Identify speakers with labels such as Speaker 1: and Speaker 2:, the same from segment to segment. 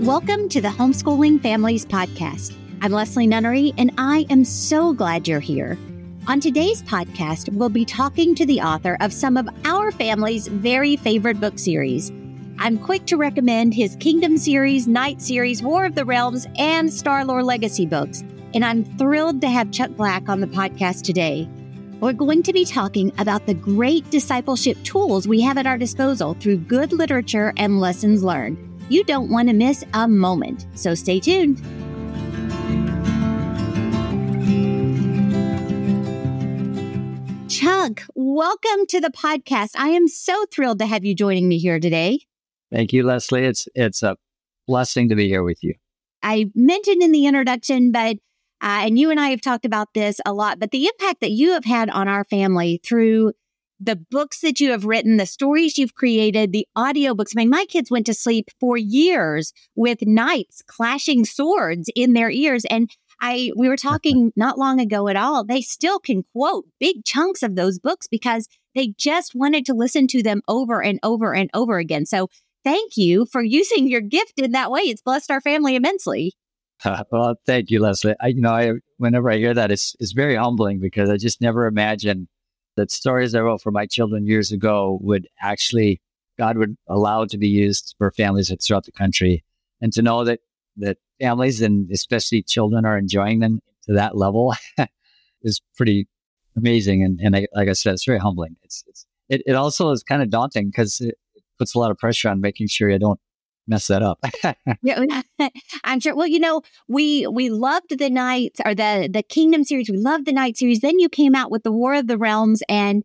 Speaker 1: Welcome to the Homeschooling Families Podcast. I'm Leslie Nunnery, and I am so glad you're here. On today's podcast, we'll be talking to the author of some of our family's very favorite book series. I'm quick to recommend his Kingdom series, Knight series, War of the Realms, and Star Lore Legacy books, and I'm thrilled to have Chuck Black on the podcast today. We're going to be talking about the great discipleship tools we have at our disposal through good literature and lessons learned. You don't want to miss a moment, so stay tuned. Chuck, welcome to the podcast. I am so thrilled to have you joining me here today.
Speaker 2: Thank you, Leslie. It's it's a blessing to be here with you.
Speaker 1: I mentioned in the introduction, but uh, and you and I have talked about this a lot, but the impact that you have had on our family through the books that you have written, the stories you've created, the audiobooks. I mean, my kids went to sleep for years with knights clashing swords in their ears. And I, we were talking not long ago at all. They still can quote big chunks of those books because they just wanted to listen to them over and over and over again. So thank you for using your gift in that way. It's blessed our family immensely.
Speaker 2: Well, thank you, Leslie. I, you know, I, whenever I hear that, it's, it's very humbling because I just never imagined that stories I wrote for my children years ago would actually, God would allow to be used for families throughout the country. And to know that, that families and especially children are enjoying them to that level is pretty amazing. And, and I, like I said, it's very humbling. It's, it's it, it also is kind of daunting because it, it puts a lot of pressure on making sure I don't mess that up.
Speaker 1: yeah, I'm sure. Well, you know, we we loved the Knights or the the Kingdom series. We loved the Knight series. Then you came out with the War of the Realms, and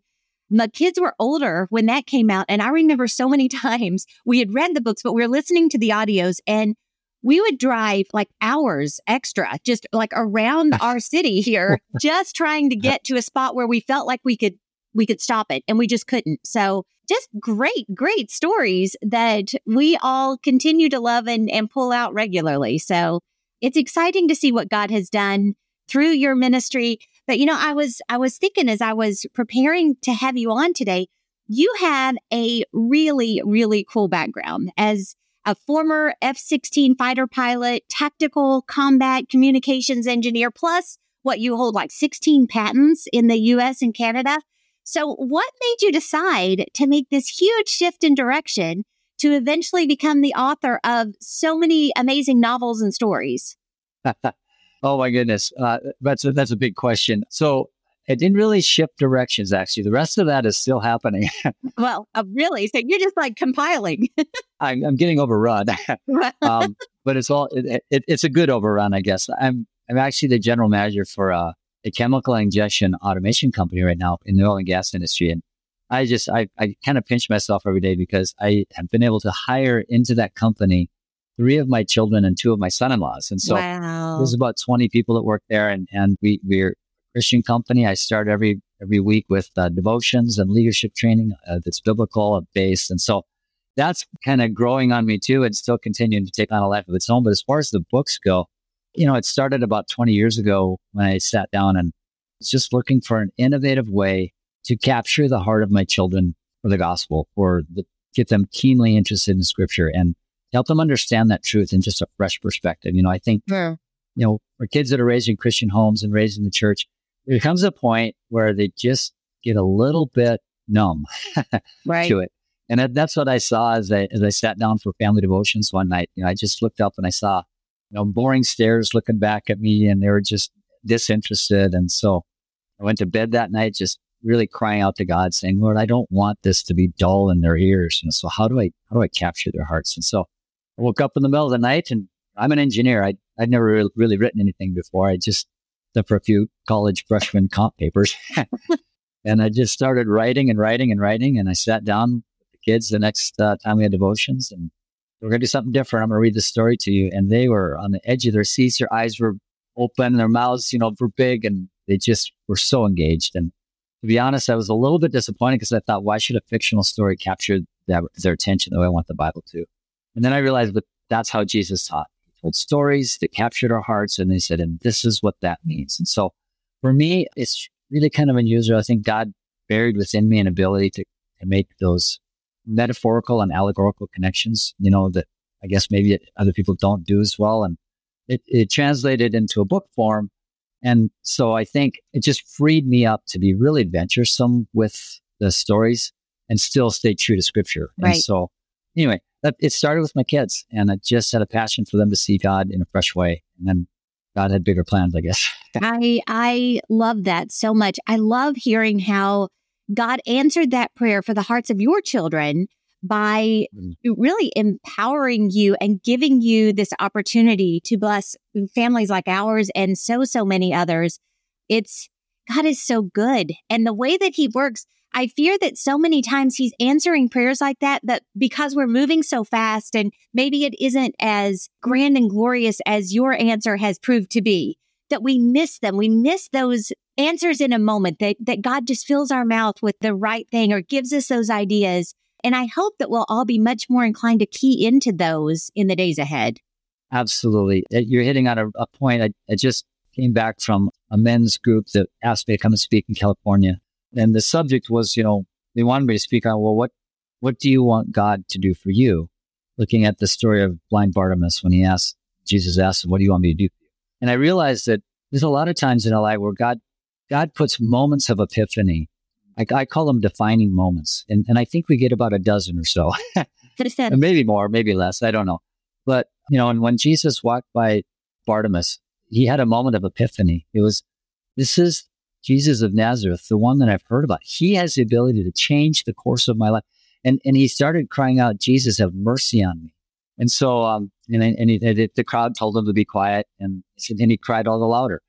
Speaker 1: my kids were older when that came out. And I remember so many times we had read the books, but we were listening to the audios, and we would drive like hours extra, just like around our city here, just trying to get to a spot where we felt like we could we could stop it, and we just couldn't. So just great, great stories that we all continue to love and, and pull out regularly. So it's exciting to see what God has done through your ministry. But you know, I was I was thinking as I was preparing to have you on today, you have a really, really cool background as a former F 16 fighter pilot, tactical combat communications engineer, plus what you hold like 16 patents in the US and Canada. So, what made you decide to make this huge shift in direction to eventually become the author of so many amazing novels and stories?
Speaker 2: oh my goodness, uh, that's a, that's a big question. So, it didn't really shift directions. Actually, the rest of that is still happening.
Speaker 1: well, uh, really, so you're just like compiling.
Speaker 2: I'm, I'm, getting overrun, um, but it's all it, it, it's a good overrun, I guess. I'm I'm actually the general manager for uh, a chemical injection automation company right now in the oil and gas industry. And I just, I, I kind of pinch myself every day because I have been able to hire into that company three of my children and two of my son-in-laws. And so wow. there's about 20 people that work there and, and we, we're a Christian company. I start every, every week with uh, devotions and leadership training uh, that's biblical based. And so that's kind of growing on me too and still continuing to take on a life of its own. But as far as the books go, you know, it started about 20 years ago when I sat down and was just looking for an innovative way to capture the heart of my children for the gospel or the, get them keenly interested in scripture and help them understand that truth in just a fresh perspective. You know, I think, yeah. you know, for kids that are raised in Christian homes and raised in the church, there comes a point where they just get a little bit numb right. to it. And that's what I saw as I, as I sat down for family devotions one night. You know, I just looked up and I saw know, boring stares looking back at me and they were just disinterested. And so I went to bed that night just really crying out to God saying, Lord, I don't want this to be dull in their ears. And so how do I, how do I capture their hearts? And so I woke up in the middle of the night and I'm an engineer. I, I'd never really, really written anything before. I just, except for a few college freshman comp papers. and I just started writing and writing and writing. And I sat down with the kids the next uh, time we had devotions and we're going to do something different. I'm going to read the story to you. And they were on the edge of their seats. Their eyes were open, their mouths, you know, were big, and they just were so engaged. And to be honest, I was a little bit disappointed because I thought, why should a fictional story capture that, their attention the way I want the Bible to? And then I realized that that's how Jesus taught. He told stories that captured our hearts, and they said, and this is what that means. And so for me, it's really kind of unusual. I think God buried within me an ability to to make those metaphorical and allegorical connections, you know, that I guess maybe other people don't do as well. And it, it translated into a book form. And so I think it just freed me up to be really adventuresome with the stories and still stay true to scripture.
Speaker 1: Right.
Speaker 2: And so anyway, that, it started with my kids and I just had a passion for them to see God in a fresh way. And then God had bigger plans, I guess.
Speaker 1: I I love that so much. I love hearing how God answered that prayer for the hearts of your children by
Speaker 2: Mm.
Speaker 1: really empowering you and giving you this opportunity to bless families like ours and so, so many others. It's God is so good. And the way that He works, I fear that so many times He's answering prayers like that, that because we're moving so fast and maybe it isn't as grand and glorious as your answer has proved to be, that we miss them. We miss those answers in a moment that, that God just fills our mouth with the right thing or gives us those ideas. And I hope that we'll all be much more inclined to key into those in the days ahead.
Speaker 2: Absolutely. Uh, You're hitting on a, a point. I, I just came back from a men's group that asked me to come and speak in California. And the subject was, you know, they wanted me to speak on, well, what, what do you want God to do for you? Looking at the story of blind Bartimaeus when he asked, Jesus asked him, what do you want me to do? And I realized that there's a lot of times in our life where God, God puts moments of epiphany. I, I call them defining moments. And, and I think we get about a dozen or so. Maybe more, maybe less. I don't know. But, you know, and when Jesus walked by Bartimaeus, he had a moment of epiphany. It was, this is Jesus of Nazareth, the one that I've heard about. He has the ability to change the course of my life. And, and he started crying out, Jesus, have mercy on me. And so, um, and, and, he, the crowd told him to be quiet and, and he cried all the louder.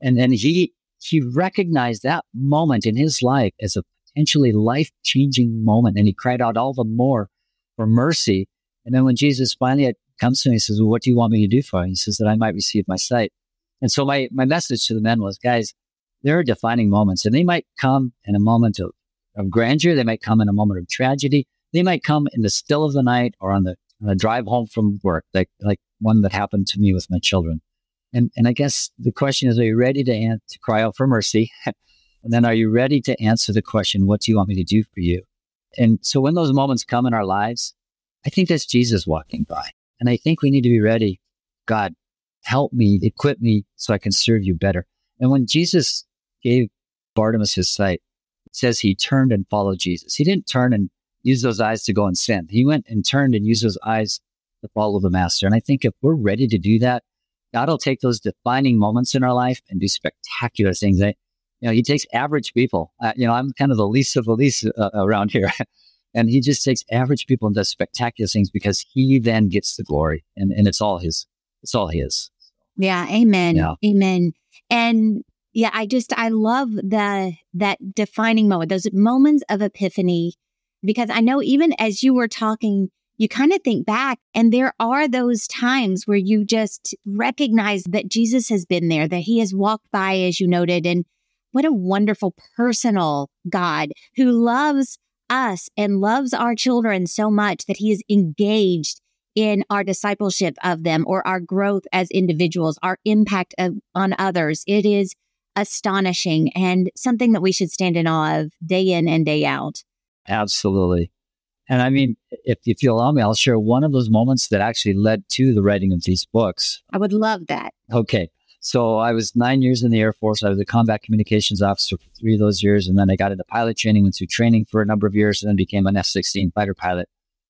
Speaker 2: And then he, he recognized that moment in his life as a potentially life changing moment. And he cried out all the more for mercy. And then when Jesus finally comes to me, he says, well, what do you want me to do for you? He says that I might receive my sight. And so my, my message to the men was, guys, there are defining moments and they might come in a moment of, of grandeur. They might come in a moment of tragedy. They might come in the still of the night or on the, the drive home from work, like, like one that happened to me with my children. And, and I guess the question is, are you ready to, an- to cry out for mercy? and then are you ready to answer the question, what do you want me to do for you? And so when those moments come in our lives, I think that's Jesus walking by. And I think we need to be ready. God, help me, equip me so I can serve you better. And when Jesus gave Bartimaeus his sight, it says he turned and followed Jesus. He didn't turn and use those eyes to go and sin. He went and turned and used those eyes to follow the master. And I think if we're ready to do that, God will take those defining moments in our life and do spectacular things. I, you know, he takes average people. Uh, you know, I'm kind of the least of the least uh, around here. and he just takes average people and does spectacular things because he then gets the glory and, and it's all his. It's all his.
Speaker 1: Yeah. Amen.
Speaker 2: Yeah.
Speaker 1: Amen. And yeah, I just, I love the, that defining moment, those moments of epiphany, because I know even as you were talking, you kind of think back and there are those times where you just recognize that Jesus has been there, that he has walked by, as you noted. And what a wonderful personal God who loves us and loves our children so much that he is engaged in our discipleship of them or our growth as individuals, our impact of, on others. It is astonishing and something that we should stand in awe of day in and day out.
Speaker 2: Absolutely. And I mean, if, if you allow me, I'll share one of those moments that actually led to the writing of these books.
Speaker 1: I would love that.
Speaker 2: Okay. So I was nine years in the Air Force. I was a combat communications officer for three of those years. And then I got into pilot training, went through training for a number of years, and then became an F 16 fighter pilot.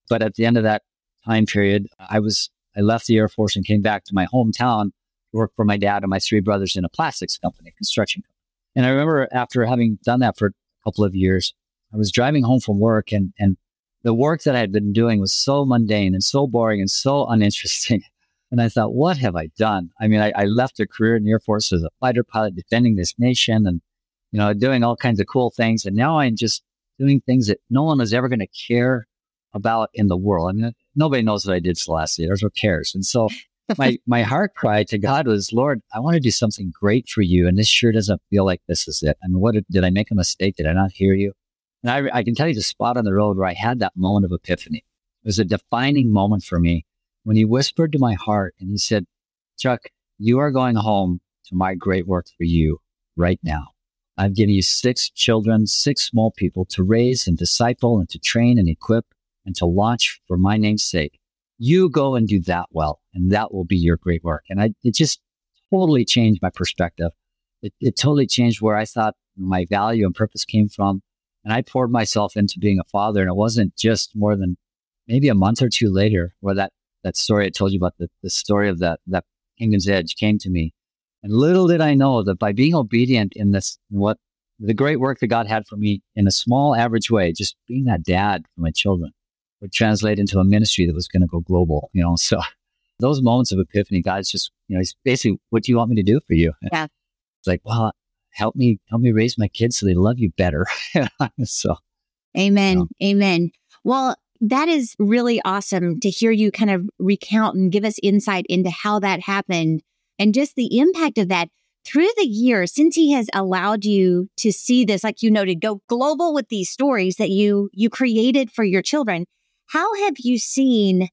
Speaker 2: But at the end of that time period, I was, I left the Air Force and came back to my hometown to work for my dad and my three brothers in a plastics company, construction company. And I remember after having done that for a couple of years, I was driving home from work and, and the work that I had been doing was so mundane and so boring and so uninteresting. And I thought, what have I done? I mean, I, I left a career in the Air Force as a fighter pilot defending this nation and, you know, doing all kinds of cool things. And now I'm just doing things that no one is ever going to care about in the world. I mean, nobody knows what I did for the last years or cares. And so my, my heart cry to God was, Lord, I want to do something great for you. And this sure doesn't feel like this is it. I mean, what did, did I make a mistake? Did I not hear you? And I, I can tell you the spot on the road where I had that moment of epiphany. It was a defining moment for me when he whispered to my heart and he said, Chuck, you are going home to my great work for you right now. I've given you six children, six small people to raise and disciple and to train and equip and to launch for my name's sake. You go and do that well, and that will be your great work. And I, it just totally changed my perspective. It, it totally changed where I thought my value and purpose came from. And I poured myself into being a father. And it wasn't just more than maybe a month or two later where that, that story I told you about, the, the story of that, that Kingdom's Edge came to me. And little did I know that by being obedient in this, what the great work that God had for me in a small, average way, just being that dad for my children would translate into a ministry that was going to go global, you know. So those moments of epiphany, God's just, you know, he's basically, what do you want me to do for you?
Speaker 1: Yeah.
Speaker 2: It's like, well, help me, help me raise my kids so they love you better. so,
Speaker 1: amen. You know. Amen. Well, that is really awesome to hear you kind of recount and give us insight into how that happened and just the impact of that through the years since he has allowed you to see this like you noted go global with these stories that you you created for your children how have you seen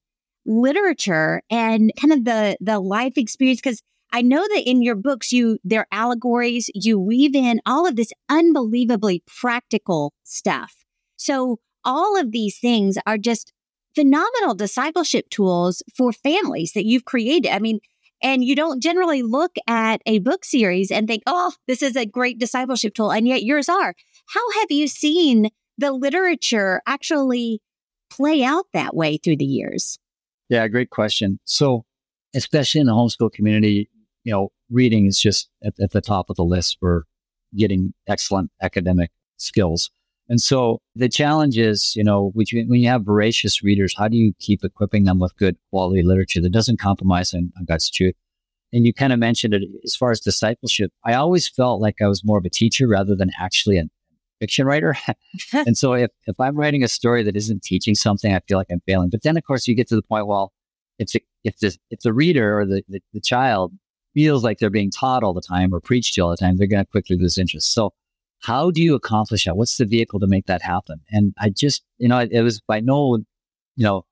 Speaker 1: literature and kind of the the life experience because I know that in your books, you, they're allegories, you weave in all of this unbelievably practical stuff. So all of these things are just phenomenal discipleship tools for families that you've created. I mean, and you don't generally look at a book series and think, oh, this is a great discipleship tool. And yet yours are. How have you seen the literature actually play out that way through the years?
Speaker 2: Yeah, great question. So, especially in the homeschool community, you know, reading is just at, at the top of the list for getting excellent academic skills. And so the challenge is, you know, when you have voracious readers, how do you keep equipping them with good quality literature that doesn't compromise on, on God's truth? And you kind of mentioned it as far as discipleship. I always felt like I was more of a teacher rather than actually a fiction writer. and so if, if I'm writing a story that isn't teaching something, I feel like I'm failing. But then of course you get to the point, well, if the, if the, if the reader or the, the, the child feels like they're being taught all the time or preached to all the time, they're going to quickly lose interest. So how do you accomplish that? What's the vehicle to make that happen? And I just, you know, it, it was by no, you know,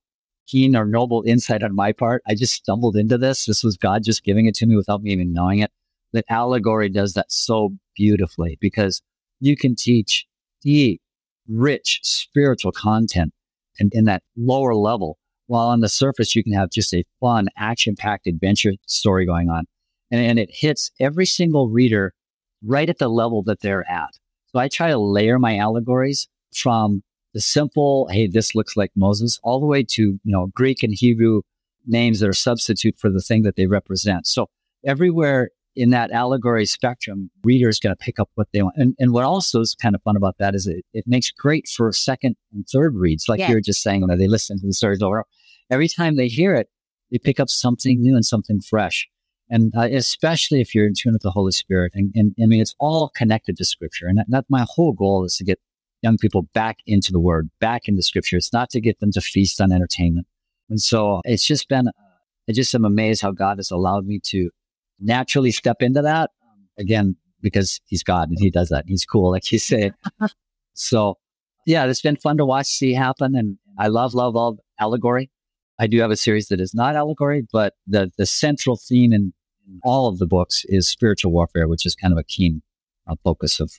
Speaker 2: keen or noble insight on my part. I just stumbled into this. This was God just giving it to me without me even knowing it. That allegory does that so beautifully because you can teach deep, rich spiritual content and in that lower level. While on the surface, you can have just a fun, action packed adventure story going on and, and it hits every single reader right at the level that they're at. So I try to layer my allegories from the simple, hey, this looks like Moses, all the way to, you know, Greek and Hebrew names that are substitute for the thing that they represent. So everywhere in that allegory spectrum, readers going to pick up what they want. And, and what also is kind of fun about that is it, it makes great for second and third reads, like yeah. you were just saying, when they listen to the stories over. Every time they hear it, they pick up something new and something fresh and uh, especially if you're in tune with the Holy Spirit. And, and, I mean, it's all connected to Scripture, and that, that, my whole goal is to get young people back into the Word, back into Scripture. It's not to get them to feast on entertainment. And so it's just been, I just am amazed how God has allowed me to naturally step into that. Again, because He's God and He does that. He's cool, like you say. so, yeah, it's been fun to watch see happen, and I love, love, love allegory. I do have a series that is not allegory, but the the central theme in all of the books is spiritual warfare, which is kind of a keen uh, focus of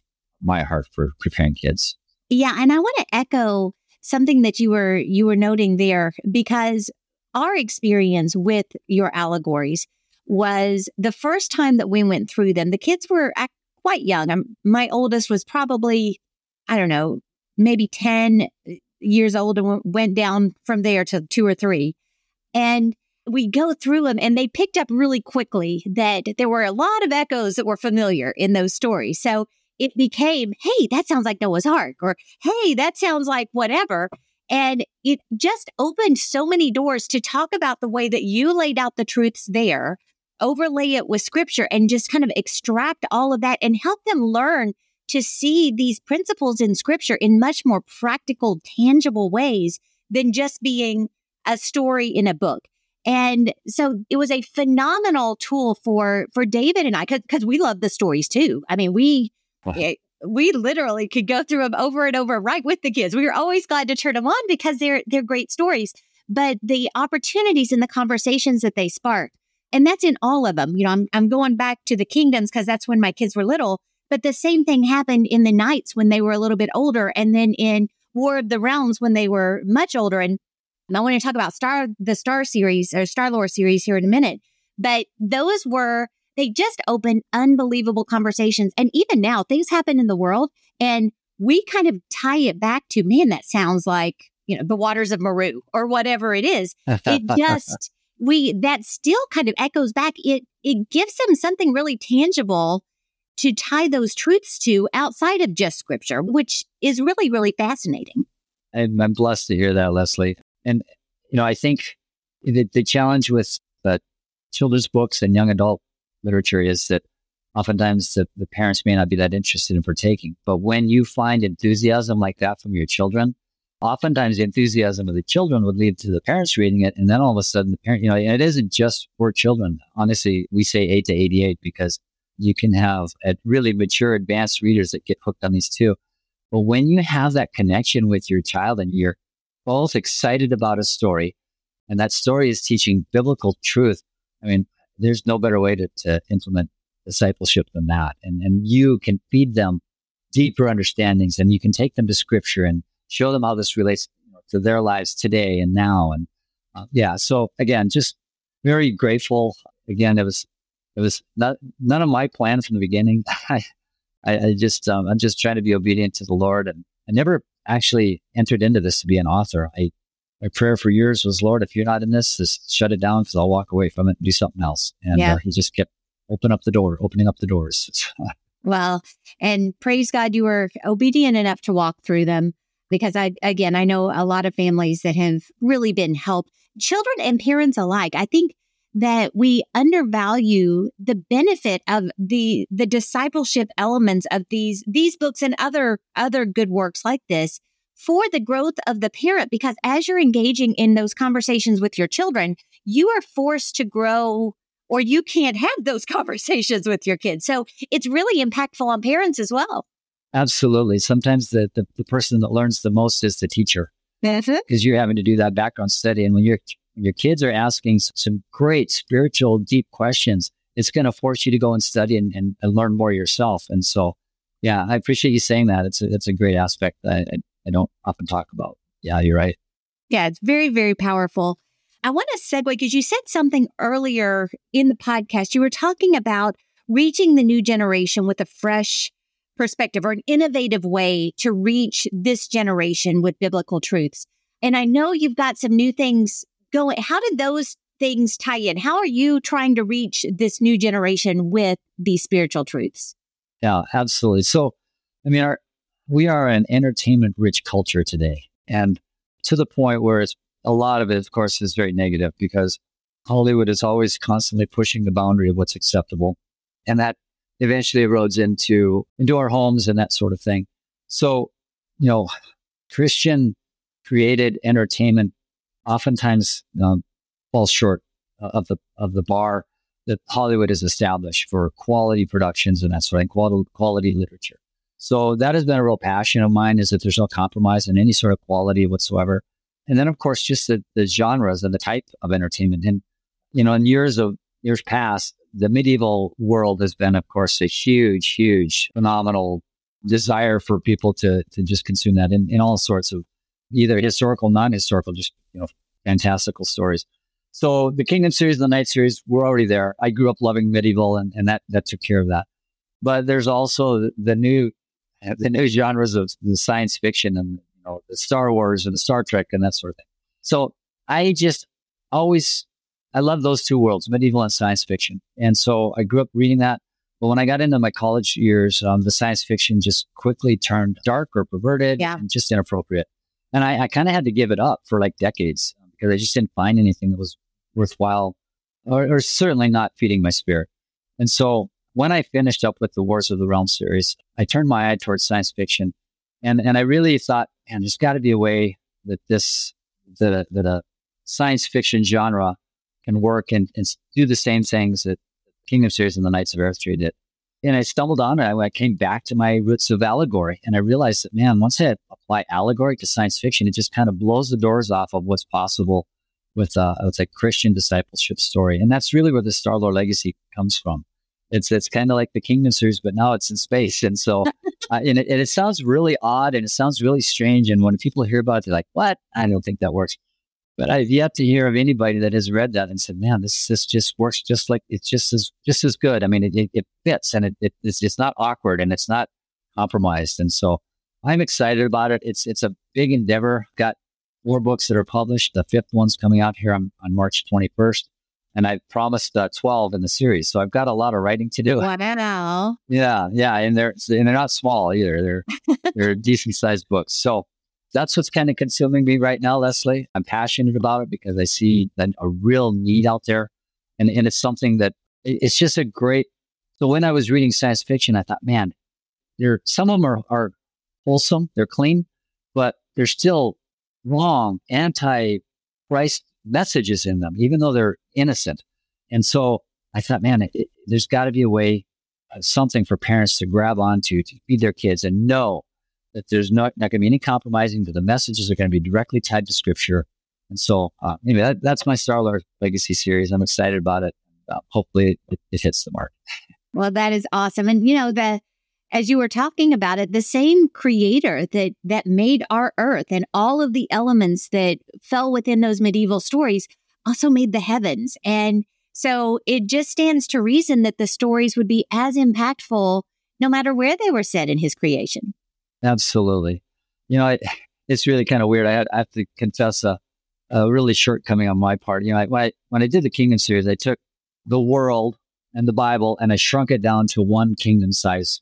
Speaker 2: my heart for preparing kids.
Speaker 1: Yeah, and I want to echo something that you were you were noting there because our experience with your allegories was the first time that we went through them. The kids were quite young. I'm, my oldest was probably I don't know, maybe 10 years old and went down from there to 2 or 3. And we go through them and they picked up really quickly that there were a lot of echoes that were familiar in those stories. So it became, hey, that sounds like Noah's Ark, or hey, that sounds like whatever. And it just opened so many doors to talk about the way that you laid out the truths there, overlay it with scripture, and just kind of extract all of that and help them learn to see these principles in scripture in much more practical, tangible ways than just being a story in a book. And so it was a phenomenal tool for for David and I because we love the stories too. I mean, we it, eh, we literally could go through them over and over right with the kids. We were always glad to turn them on because they're they're great stories. But the opportunities and the conversations that they spark, and that's in all of them. You know, I'm I'm going back to the kingdoms because that's when my kids were little. But the same thing happened in the Knights when they were a little bit older, and then in War of the Realms when they were much older. And I want to talk about Star the Star series or Star Lore series here in a minute. But those were they just opened unbelievable conversations. And even now, things happen in the world, and we kind of tie it back to man. That sounds like you know the waters of Meru or whatever it is. It just we that still kind of echoes back. It it gives them something really tangible to tie those truths to outside of just scripture, which is really, really fascinating.
Speaker 2: I'm, I'm blessed to hear that, Leslie. And, you know, I think the, the challenge with the children's books and young adult literature is that oftentimes the, the parents may not be that interested in partaking. But when you find enthusiasm like that from your children, oftentimes the enthusiasm of the children would lead to the parents reading it. And then all of a sudden the parent, you know, it isn't just for children. Honestly, we say eight to 88 because you can have at really mature, advanced readers that get hooked on these too. But when you have that connection with your child and you're both excited about a story, and that story is teaching biblical truth, I mean, there's no better way to, to implement discipleship than that. And, and you can feed them deeper understandings and you can take them to scripture and show them how this relates to their lives today and now. And uh, yeah, so again, just very grateful. Again, it was it was not none of my plan from the beginning. I, I, just, um, I'm just trying to be obedient to the Lord, and I never actually entered into this to be an author. I, my prayer for years was, Lord, if you're not in this, just shut it down because I'll walk away from it and do something else. And yeah. uh, He just kept open up the door, opening up the doors.
Speaker 1: well, and praise God, you were obedient enough to walk through them because I, again, I know a lot of families that have really been helped, children and parents alike. I think that we undervalue the benefit of the the discipleship elements of these these books and other other good works like this for the growth of the parent. Because as you're engaging in those conversations with your children you are forced to grow or you can't have those conversations with your kids. So it's really impactful on parents as well.
Speaker 2: Absolutely. Sometimes the the, the person that learns the most is the teacher. Mm-hmm. because you're having to do that background study. And when you're your kids are asking some great spiritual, deep questions, it's going to force you to go and study and, and, and, learn more yourself. And so, yeah, I appreciate you saying that. It's a, it's a great aspect that I, I don't often talk about. Yeah, you're right.
Speaker 1: Yeah, it's very, very powerful. I want to segue because you said something earlier in the podcast. You were talking about reaching the new generation with a fresh perspective or an innovative way to reach this generation with biblical truths. And I know you've got some new things going? How did those things tie in? How are you trying to reach this new generation with these spiritual truths?
Speaker 2: Yeah, absolutely. So, I mean, our, we are an entertainment rich culture today. And to the point where it's a lot of it, of course, is very negative because Hollywood is always constantly pushing the boundary of what's acceptable. And that eventually erodes into, into our homes and that sort of thing. So, you know, Christian created entertainment oftentimes um, falls short of the of the bar that Hollywood has established for quality productions and that sort of quality, quality literature. So that has been a real passion of mine is that there's no compromise in any sort of quality whatsoever. And then, of course, just the, the genres and the type of entertainment. And, you know, in years of years past, the medieval world has been, of course, a huge, huge, phenomenal desire for people to, to just consume that in, in all sorts of either historical, non-historical, just you know, fantastical stories. So the Kingdom series and the Knight series were already there. I grew up loving medieval, and, and that that took care of that. But there's also the, the new the new genres of the science fiction and you know the Star Wars and the Star Trek and that sort of thing. So I just always I love those two worlds, medieval and science fiction. And so I grew up reading that. But when I got into my college years, um, the science fiction just quickly turned dark or perverted yeah. and just inappropriate. And I, I kind of had to give it up for like decades uh, because I just didn't find anything that was worthwhile or, or certainly not feeding my spirit. And so when I finished up with the Wars of the Realm series, I turned my eye towards science fiction. And, and I really thought, man, there's got to be a way that this, that, that a science fiction genre can work and, and do the same things that Kingdom series and the Knights of Earth did and I stumbled on it. I, came back to my roots of allegory, and I realized that man, once I apply allegory to science fiction, it just kind of blows the doors off of what's possible with uh, a Christian discipleship story, and that's really where the Star Lore legacy comes from. It's it's kind of like the Kingdom series, but now it's in space, and so uh, and, it, and it sounds really odd and it sounds really strange. And when people hear about it, they're like, "What? I don't think that works." But I've yet to hear of anybody that has read that and said, "Man, this this just works just like it's just as just as good." I mean, it, it, it fits and it, it it's, it's not awkward and it's not compromised, and so I'm excited about it. It's it's a big endeavor. Got four books that are published. The fifth one's coming out here on, on March 21st and I promised uh, 12 in the series. So I've got a lot of writing to do.
Speaker 1: Wow.
Speaker 2: Yeah. Yeah. And they're, and they're not small either. They're, they're decent sized books. So that's what's kind of consuming me right now, Leslie. I'm passionate about it because I see a real need out there. And, and it's something that it's just a great. So when I was reading science fiction, I thought, man, there, some of them are, are wholesome. They're clean, but they're still wrong, anti Christ messages in them, even though they're innocent. And so I thought, man, it, it, there's got to be a way, uh, something for parents to grab onto to feed their kids and know that there's not, not going to be any compromising, that the messages are going to be directly tied to scripture. And so, uh, anyway, that, that's my Star Lore Legacy series. I'm excited about it. Uh, hopefully, it, it hits the mark.
Speaker 1: Well, that is awesome. And, you know, the, as you were talking about it, the same creator that that made our earth and all of the elements that fell within those medieval stories also made the heavens. And so it just stands to reason that the stories would be as impactful no matter where they were set in his creation.
Speaker 2: Absolutely. You know, I, it's really kind of weird. I, had, I have to confess a, a really shortcoming on my part. You know, I, when, I, when I did the Kingdom series, I took the world and the Bible and I shrunk it down to one kingdom size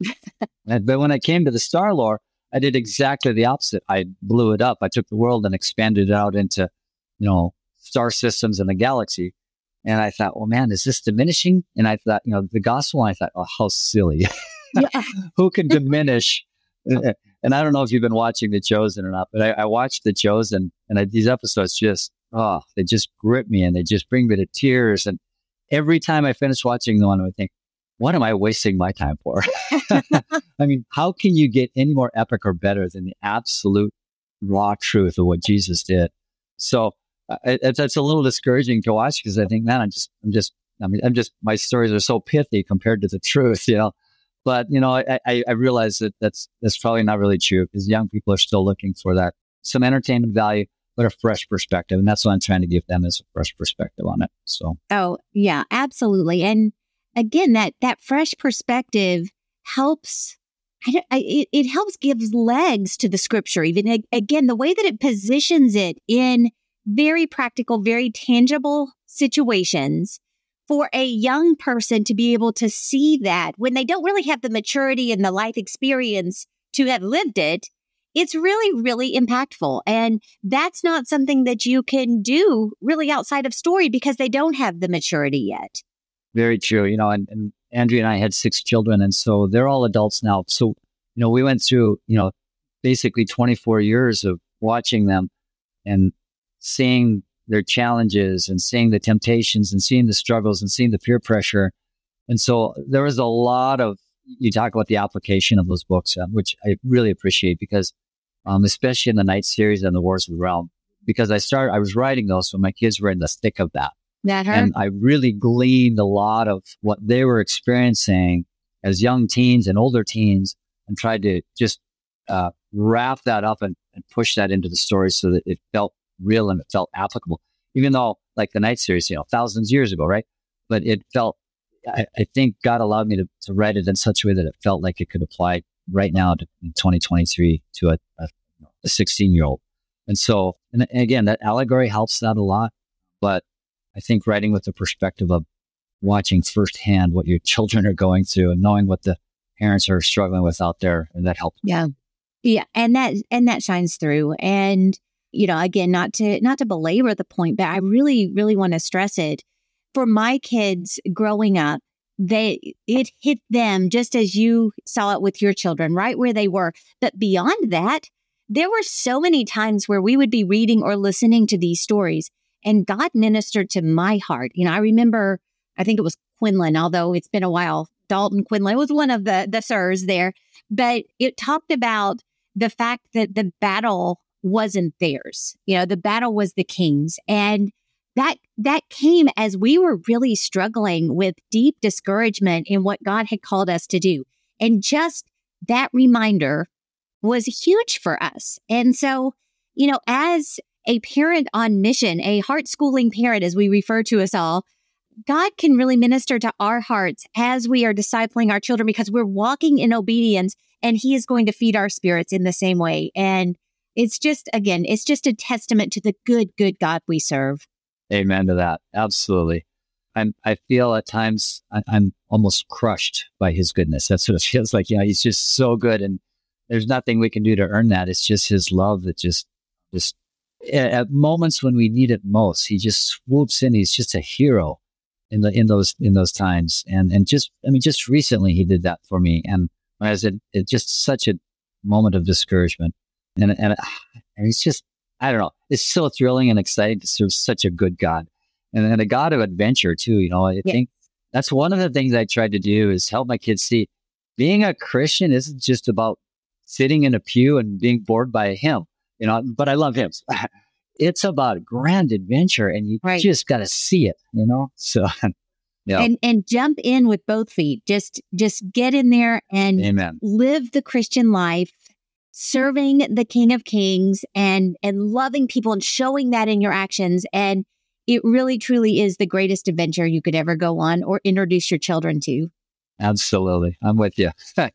Speaker 2: but when I came to the Star Lore, I did exactly the opposite. I blew it up. I took the world and expanded it out into, you know, star systems and the galaxy. And I thought, well, man, is this diminishing? And I thought, you know, the gospel, I thought, oh, how silly. Who can diminish? And I don't know if you've been watching The Chosen or not, but I, I watched The Chosen and I, these episodes just, oh, they just grip me and they just bring me to tears. And every time I finish watching the one, I think, what am I wasting my time for? I mean, how can you get any more epic or better than the absolute raw truth of what Jesus did? So uh, it, it's a little discouraging to watch because I think, man, I'm just, I'm just, I mean, I'm just, my stories are so pithy compared to the truth, you know. But you know, I, I, realize that that's that's probably not really true because young people are still looking for that some entertainment value, but a fresh perspective, and that's what I'm trying to give them is a fresh perspective on it. So,
Speaker 1: oh yeah, absolutely, and again, that that fresh perspective helps. I, I, it, it helps gives legs to the scripture. Even again, the way that it positions it in very practical, very tangible situations for a young person to be able to see that when they don't really have the maturity and the life experience to have lived it, it's really, really impactful. And that's not something that you can do really outside of story because they don't have the maturity yet.
Speaker 2: Very true. You know, and, and Andrea and I had six children, and so they're all adults now. So, you know, we went through, you know, basically 24 years of watching them and seeing their challenges and seeing the temptations and seeing the struggles and seeing the peer pressure. And so there was a lot of, you talk about the application of those books, uh, which I really appreciate because, um, especially in the Knight series and the Wars of the Realm, because I started, I was writing those when my kids were in the thick of that.
Speaker 1: That hurt.
Speaker 2: And I really gleaned a lot of what they were experiencing as young teens and older teens and tried to just uh, wrap that up and, and push that into the story so that it felt real and it felt applicable. Even though, like the Knight series, you know, thousands of years ago, right? But it felt, I, I think God allowed me to, to write it in such a way that it felt like it could apply right now to 2023 to a, a, a 16 year old. And so, and again, that allegory helps that a lot. But I think writing with the perspective of watching firsthand what your children are going through and knowing what the parents are struggling with out there, and that helps.
Speaker 1: Yeah, yeah, and that and that shines through. And you know, again, not to not to belabor the point, but I really, really want to stress it for my kids growing up. They it hit them just as you saw it with your children, right where they were. But beyond that, there were so many times where we would be reading or listening to these stories and God ministered to my heart. You know, I remember, I think it was Quinlan, although it's been a while. Dalton Quinlan was one of the, the sirs there, but it talked about the fact that the battle wasn't theirs. You know, the battle was the king's. And that that came as we were really struggling with deep discouragement in what God had called us to do. And just that reminder was huge for us. And so, you know, as a parent on mission, a heart schooling parent, as we refer to us all, God can really minister to our hearts as we are discipling our children because we're walking in obedience and He is going to feed our spirits in the same way. And it's just, again, it's just a testament to the good, good God we serve.
Speaker 2: Amen to that. Absolutely. I'm, I feel at times I, am almost crushed by his goodness. That's what it feels like. Know, he's just so good and there's nothing we can do to earn that. It's just his love that just, just at moments when we need it most, he just swoops in. He's just a hero in the, in those, in those times. And, and just, I mean, just recently he did that for me. And I was in just such a moment of discouragement. And, and, and he's just, I don't know. It's so thrilling and exciting to serve such a good God and, and a God of adventure too. You know, I yeah. think that's one of the things I tried to do is help my kids see being a Christian isn't just about sitting in a pew and being bored by a hymn, you know, but I love hymns. it's about grand adventure and you right. just got to see it, you know? So,
Speaker 1: yeah. And, and jump in with both feet. Just, just get in there and
Speaker 2: Amen.
Speaker 1: live the Christian life serving the King of Kings and and loving people and showing that in your actions and it really truly is the greatest adventure you could ever go on or introduce your children to.
Speaker 2: Absolutely. I'm with you.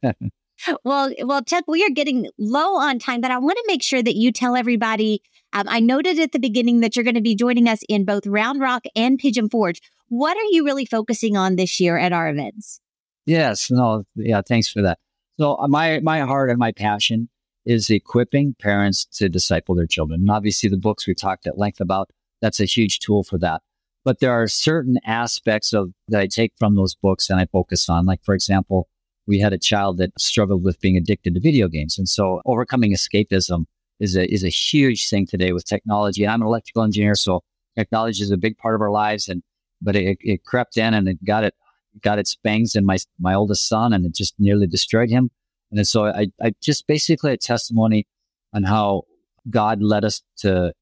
Speaker 1: well, well, Chuck, we are getting low on time, but I want to make sure that you tell everybody. Um, I noted at the beginning that you're going to be joining us in both Round Rock and Pigeon Forge. What are you really focusing on this year at our events?
Speaker 2: Yes, no, yeah, thanks for that. So uh, my my heart and my passion is equipping parents to disciple their children. And obviously, the books we talked at length about that's a huge tool for that. But there are certain aspects of that I take from those books and I focus on. Like, for example, we had a child that struggled with being addicted to video games. And so overcoming escapism is a, is a huge thing today with technology. And I'm an electrical engineer, so technology is a big part of our lives. And, but it, it crept in and it got it, got its bangs in my, my oldest son and it just nearly destroyed him. And so I, I just basically a testimony on how God led us to,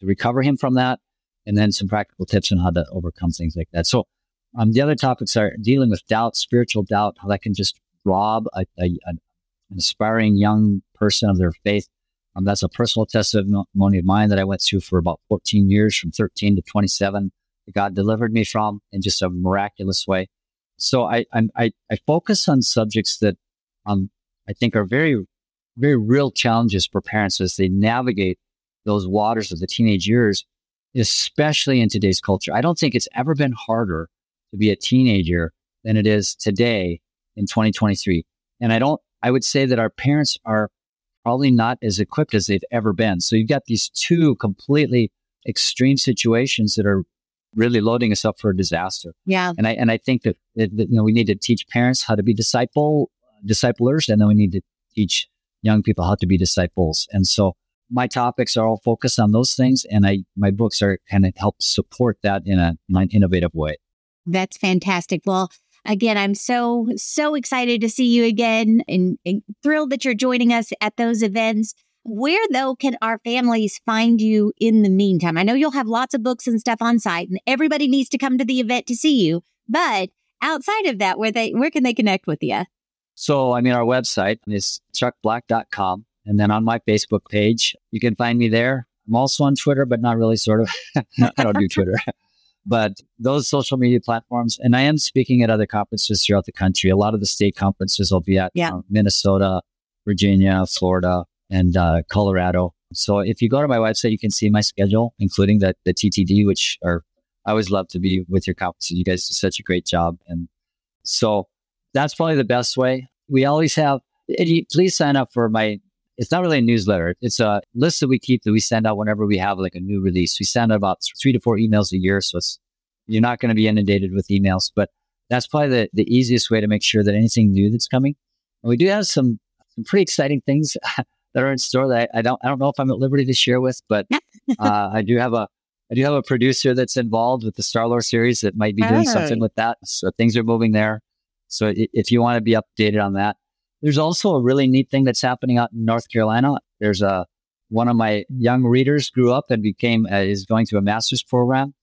Speaker 2: to recover him from that and then some practical tips on how to overcome things like that. So, um, the other topics are dealing with doubt, spiritual doubt, how that can just rob a, a, an aspiring young person of their faith. Um, that's a personal testimony of mine that I went through for about 14 years, from 13 to 27. That God delivered me from in just a miraculous way. So I I, I focus on subjects that um, I think are very very real challenges for parents as they navigate those waters of the teenage years especially in today's culture. I don't think it's ever been harder to be a teenager than it is today in 2023. And I don't, I would say that our parents are probably not as equipped as they've ever been. So you've got these two completely extreme situations that are really loading us up for a disaster.
Speaker 1: Yeah.
Speaker 2: And I, and I think that, that, that you know, we need to teach parents how to be disciple, disciplers, and then we need to teach young people how to be disciples. And so my topics are all focused on those things, and I my books are kind of help support that in a an innovative way.
Speaker 1: That's fantastic. Well, again, I'm so so excited to see you again, and, and thrilled that you're joining us at those events. Where though can our families find you in the meantime? I know you'll have lots of books and stuff on site, and everybody needs to come to the event to see you. But outside of that, where they where can they connect with you?
Speaker 2: So, I mean, our website is chuckblack.com. And then on my Facebook page, you can find me there. I'm also on Twitter, but not really, sort of. I don't do Twitter. but those social media platforms, and I am speaking at other conferences throughout the country. A lot of the state conferences I'll be at
Speaker 1: yeah. uh,
Speaker 2: Minnesota, Virginia, Florida, and uh, Colorado. So if you go to my website, you can see my schedule, including the, the TTD, which are, I always love to be with your conferences. You guys do such a great job. And so that's probably the best way. We always have, please sign up for my it's not really a newsletter. It's a list that we keep that we send out whenever we have like a new release. We send out about three to four emails a year. So it's, you're not going to be inundated with emails, but that's probably the, the easiest way to make sure that anything new that's coming. And we do have some, some pretty exciting things that are in store that I, I, don't, I don't know if I'm at liberty to share with, but uh, I do have a, I do have a producer that's involved with the Star Lore series that might be doing something with that. So things are moving there. So if you want to be updated on that, there's also a really neat thing that's happening out in North Carolina. There's a one of my young readers grew up and became uh, is going to a master's program,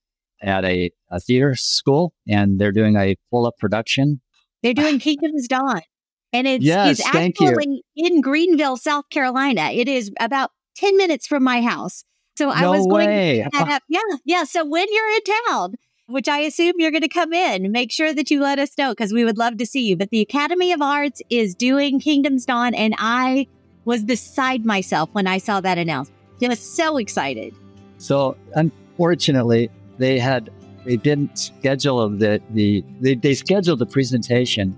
Speaker 2: at a, a theater school, and they're doing a full up production.
Speaker 1: They're doing Kingdom's Dawn. And it's,
Speaker 2: Yes,
Speaker 1: it's actually in Greenville, South Carolina. It is about 10 minutes from my house. So I
Speaker 2: no
Speaker 1: was going
Speaker 2: way.
Speaker 1: to head up. Yeah. Yeah. So when you're in town, which I assume you're going to come in, make sure that you let us know because we would love to see you. But the Academy of Arts is doing Kingdom's Dawn. And I was beside myself when I saw that announcement. I was so excited.
Speaker 2: So unfortunately, they had they didn't schedule the the they, they scheduled the presentation,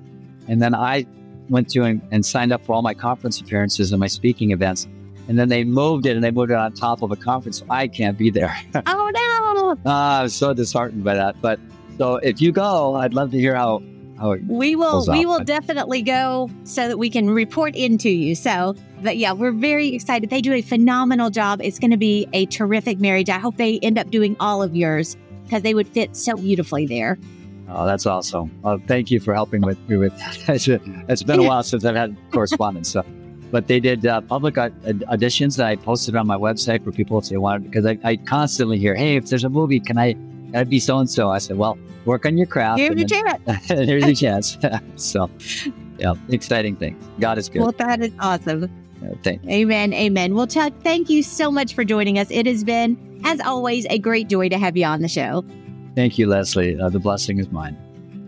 Speaker 2: and then I went to and, and signed up for all my conference appearances and my speaking events, and then they moved it and they moved it on top of a conference. So I can't be there.
Speaker 1: oh, no.
Speaker 2: Ah, I was so disheartened by that. But so if you go, I'd love to hear how how it
Speaker 1: We will we will definitely go so that we can report into you. So, but yeah, we're very excited. They do a phenomenal job. It's going to be a terrific marriage. I hope they end up doing all of yours because they would fit so beautifully there.
Speaker 2: Oh, that's awesome. Well, thank you for helping with me with that. it's been a while since I've had correspondence. So, but they did uh, public au- aud- auditions that I posted on my website for people if they wanted, because I, I constantly hear, hey, if there's a movie, can I, can I be so and so? I said, well, work on your craft.
Speaker 1: Here's your chance.
Speaker 2: Here's your chance. so, yeah, exciting thing. God is good.
Speaker 1: Well, that is awesome.
Speaker 2: Uh, thank
Speaker 1: Amen. Amen. Well, Chuck, thank you so much for joining us. It has been, as always, a great joy to have you on the show.
Speaker 2: Thank you, Leslie. Uh, the blessing is mine.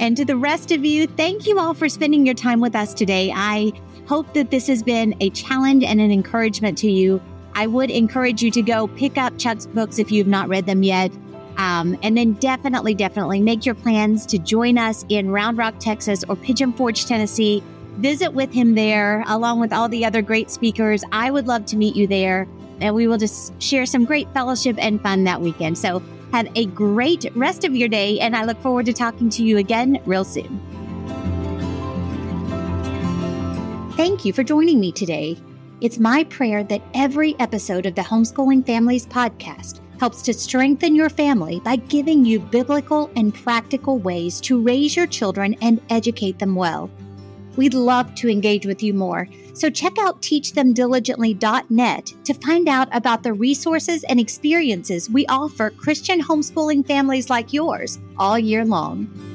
Speaker 1: And to the rest of you, thank you all for spending your time with us today. I hope that this has been a challenge and an encouragement to you. I would encourage you to go pick up Chuck's books if you've not read them yet. Um, and then definitely, definitely make your plans to join us in Round Rock, Texas or Pigeon Forge, Tennessee. Visit with him there, along with all the other great speakers. I would love to meet you there, and we will just share some great fellowship and fun that weekend. So, have a great rest of your day, and I look forward to talking to you again real soon. Thank you for joining me today. It's my prayer that every episode of the Homeschooling Families podcast helps to strengthen your family by giving you biblical and practical ways to raise your children and educate them well. We'd love to engage with you more, so check out teachthemdiligently.net to find out about the resources and experiences we offer Christian homeschooling families like yours all year long.